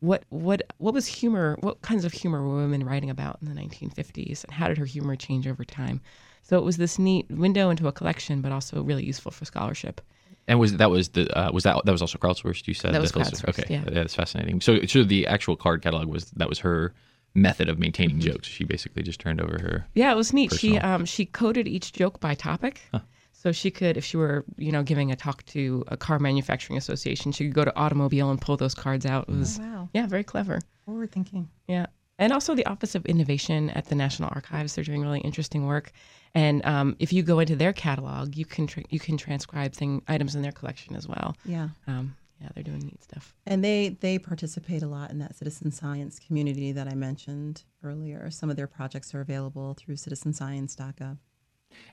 what what what was humor, what kinds of humor were women writing about in the 1950s, and how did her humor change over time. So it was this neat window into a collection, but also really useful for scholarship. And was that was the uh, was that that was also crowdsourced? You said that was crowdsourced. Okay, yeah. that's fascinating. So, so the actual card catalog was that was her method of maintaining mm-hmm. jokes. She basically just turned over her. Yeah, it was neat. Personal... She um she coded each joke by topic. Huh. So she could, if she were, you know, giving a talk to a car manufacturing association, she could go to automobile and pull those cards out. It was, oh, wow. yeah, very clever. Forward thinking. Yeah. And also the Office of Innovation at the National Archives. They're doing really interesting work. And um, if you go into their catalog, you can tra- you can transcribe thing items in their collection as well. Yeah. Um, yeah, they're doing neat stuff. And they they participate a lot in that citizen science community that I mentioned earlier. Some of their projects are available through citizenscience.gov.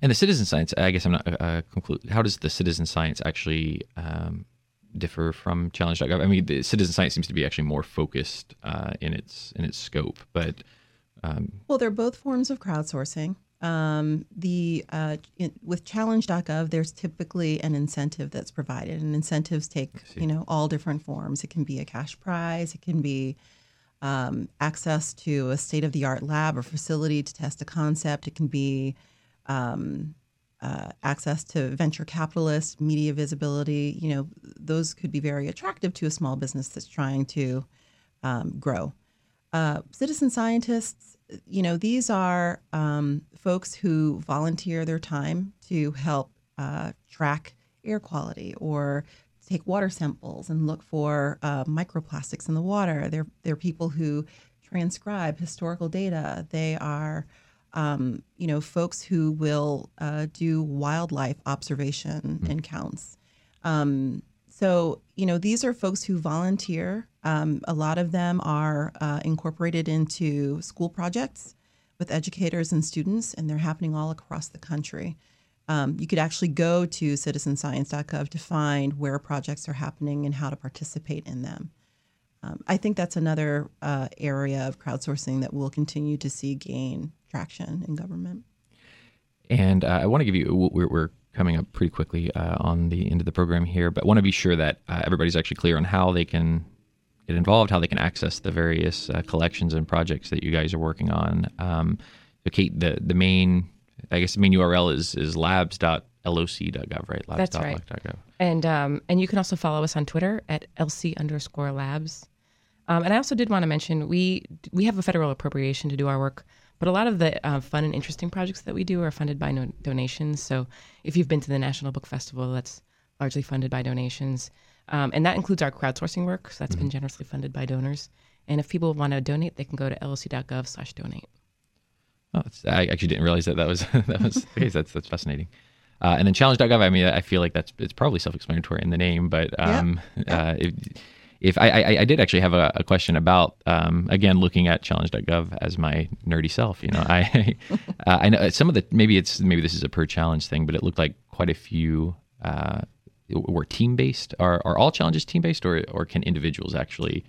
And the citizen science, I guess I'm not uh, conclude. How does the citizen science actually um, differ from challenge.gov? I mean, the citizen science seems to be actually more focused uh, in its in its scope, but um, well, they're both forms of crowdsourcing. Um, the uh, in, with challenge.gov, there's typically an incentive that's provided, and incentives take you know all different forms. It can be a cash prize, it can be um, access to a state of the art lab or facility to test a concept. It can be um, uh, access to venture capitalists, media visibility. You know, those could be very attractive to a small business that's trying to um, grow. Uh, citizen scientists you know, these are um, folks who volunteer their time to help uh, track air quality or take water samples and look for uh, microplastics in the water. They're, they're people who transcribe historical data. They are, um, you know, folks who will uh, do wildlife observation mm-hmm. and counts. Um, so, you know, these are folks who volunteer. Um, a lot of them are uh, incorporated into school projects with educators and students, and they're happening all across the country. Um, you could actually go to citizenscience.gov to find where projects are happening and how to participate in them. Um, I think that's another uh, area of crowdsourcing that we'll continue to see gain traction in government. And uh, I want to give you, we're, we're coming up pretty quickly uh, on the end of the program here, but want to be sure that uh, everybody's actually clear on how they can get involved, how they can access the various uh, collections and projects that you guys are working on. Um, so Kate, the the main, I guess the main URL is is labs.loc.gov, right? Labs. That's right. And um, and you can also follow us on Twitter at lc underscore labs. Um, and I also did want to mention we we have a federal appropriation to do our work but a lot of the uh, fun and interesting projects that we do are funded by no- donations. So if you've been to the National Book Festival, that's largely funded by donations. Um, and that includes our crowdsourcing work. So that's mm-hmm. been generously funded by donors. And if people want to donate, they can go to loc.gov slash donate. Oh, I actually didn't realize that that was that was the case. That's that's fascinating. Uh, and then challenge.gov. I mean, I feel like that's it's probably self-explanatory in the name, but um, yeah. Uh, it, if I, I, I, did actually have a, a question about um, again looking at challenge.gov as my nerdy self you know. I uh, i know some of the maybe it's maybe this is a per challenge thing but it looked like quite a few uh, were team based are, are all challenges team based or, or can individuals actually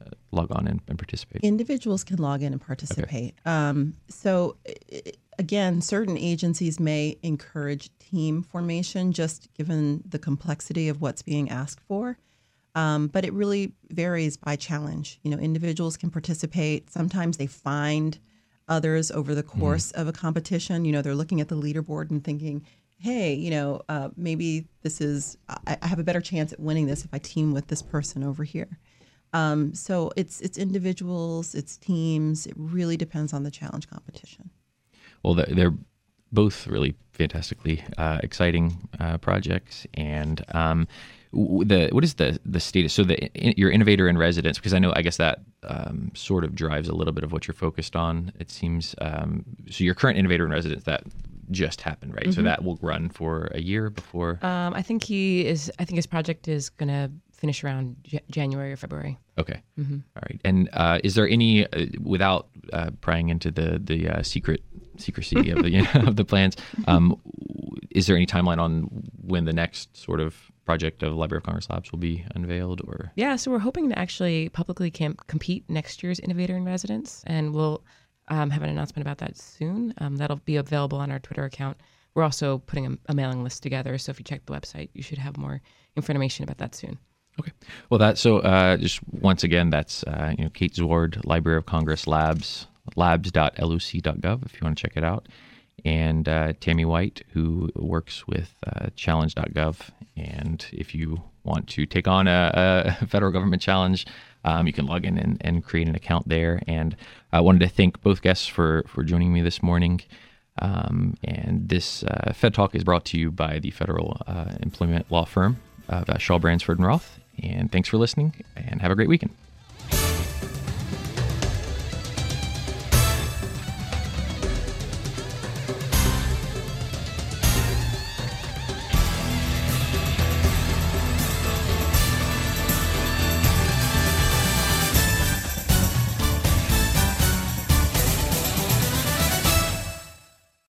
uh, log on and, and, participate? Individuals can log in and participate. Okay. um, so again certain agencies may encourage team formation just given the complexity of what's being asked for um, but it really varies by challenge. You know, individuals can participate. Sometimes they find others over the mm-hmm. course mm. of a competition. You know, they're looking at the leaderboard and thinking, hey, you know, uh, maybe this is, I, I, have a better chance at winning this if I team with this person over here. Um, so it's it's individuals, it's teams. It really depends on the challenge competition. Well, they're both really fantastically uh, exciting uh, projects, and um, the what is the the status? So the your innovator in residence, because I know I guess that um, sort of drives a little bit of what you're focused on. It seems um, so. Your current innovator in residence that just happened, right? Mm-hmm. So that will run for a year before. Um, I think he is. I think his project is going to finish around J- January or February. Okay. Mm-hmm. All right. And uh, is there any, uh, without uh, prying into the the uh, secret secrecy of the you know, of the plans, um, is there any timeline on when the next sort of project of Library of Congress Labs will be unveiled? Or yeah, so we're hoping to actually publicly camp- compete next year's Innovator in Residence, and we'll um, have an announcement about that soon. Um, that'll be available on our Twitter account. We're also putting a, a mailing list together, so if you check the website, you should have more information about that soon. Okay. Well, that so uh, just once again, that's uh, you know Kate Zwaard, Library of Congress Labs, labs.loc.gov if you want to check it out, and uh, Tammy White, who works with uh, Challenge.gov. And if you want to take on a, a federal government challenge, um, you can log in and, and, create an account there. And I wanted to thank both guests for for joining me this morning. Um, and this uh, Fed Talk is brought to you by the federal uh, employment law firm of Shaw Bransford and Roth and thanks for listening and have a great weekend.